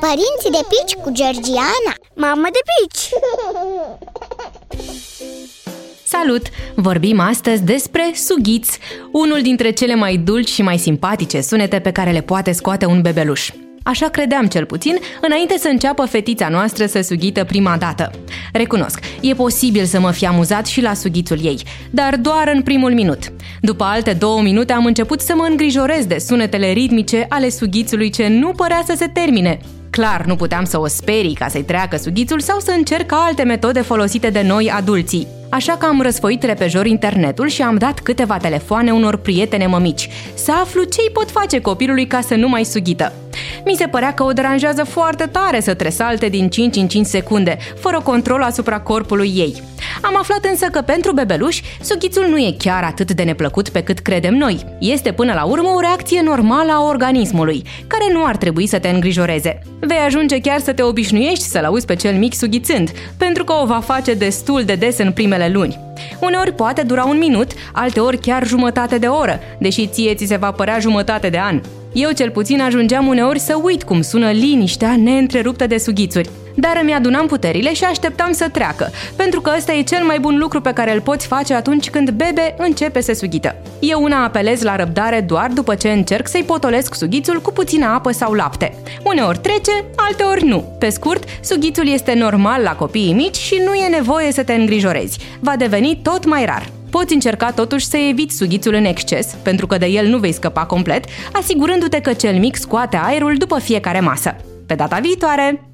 Părinții de pici cu Georgiana Mamă de pici! Salut! Vorbim astăzi despre sughiți, unul dintre cele mai dulci și mai simpatice sunete pe care le poate scoate un bebeluș. Așa credeam cel puțin, înainte să înceapă fetița noastră să sughită prima dată. Recunosc, e posibil să mă fi amuzat și la sughițul ei, dar doar în primul minut. După alte două minute am început să mă îngrijorez de sunetele ritmice ale sughițului ce nu părea să se termine. Clar, nu puteam să o sperii ca să-i treacă sughițul sau să încerc alte metode folosite de noi, adulții. Așa că am răsfoit repejor internetul și am dat câteva telefoane unor prietene mămici, să aflu ce-i pot face copilului ca să nu mai sughită. Mi se părea că o deranjează foarte tare să tresalte din 5 în 5 secunde, fără control asupra corpului ei. Am aflat însă că pentru bebeluși, sughițul nu e chiar atât de neplăcut pe cât credem noi. Este până la urmă o reacție normală a organismului, care nu ar trebui să te îngrijoreze. Vei ajunge chiar să te obișnuiești să-l auzi pe cel mic sughițând, pentru că o va face destul de des în primele luni. Uneori poate dura un minut, alteori chiar jumătate de oră, deși ție ți se va părea jumătate de an. Eu cel puțin ajungeam uneori să uit cum sună liniștea neîntreruptă de sughițuri. Dar îmi adunam puterile și așteptam să treacă, pentru că ăsta e cel mai bun lucru pe care îl poți face atunci când bebe începe să sughită. Eu una apelez la răbdare doar după ce încerc să-i potolesc sughițul cu puțină apă sau lapte. Uneori trece, alteori nu. Pe scurt, sughițul este normal la copiii mici și nu e nevoie să te îngrijorezi. Va deveni tot mai rar. Poți încerca totuși să eviți sughițul în exces, pentru că de el nu vei scăpa complet, asigurându-te că cel mic scoate aerul după fiecare masă. Pe data viitoare!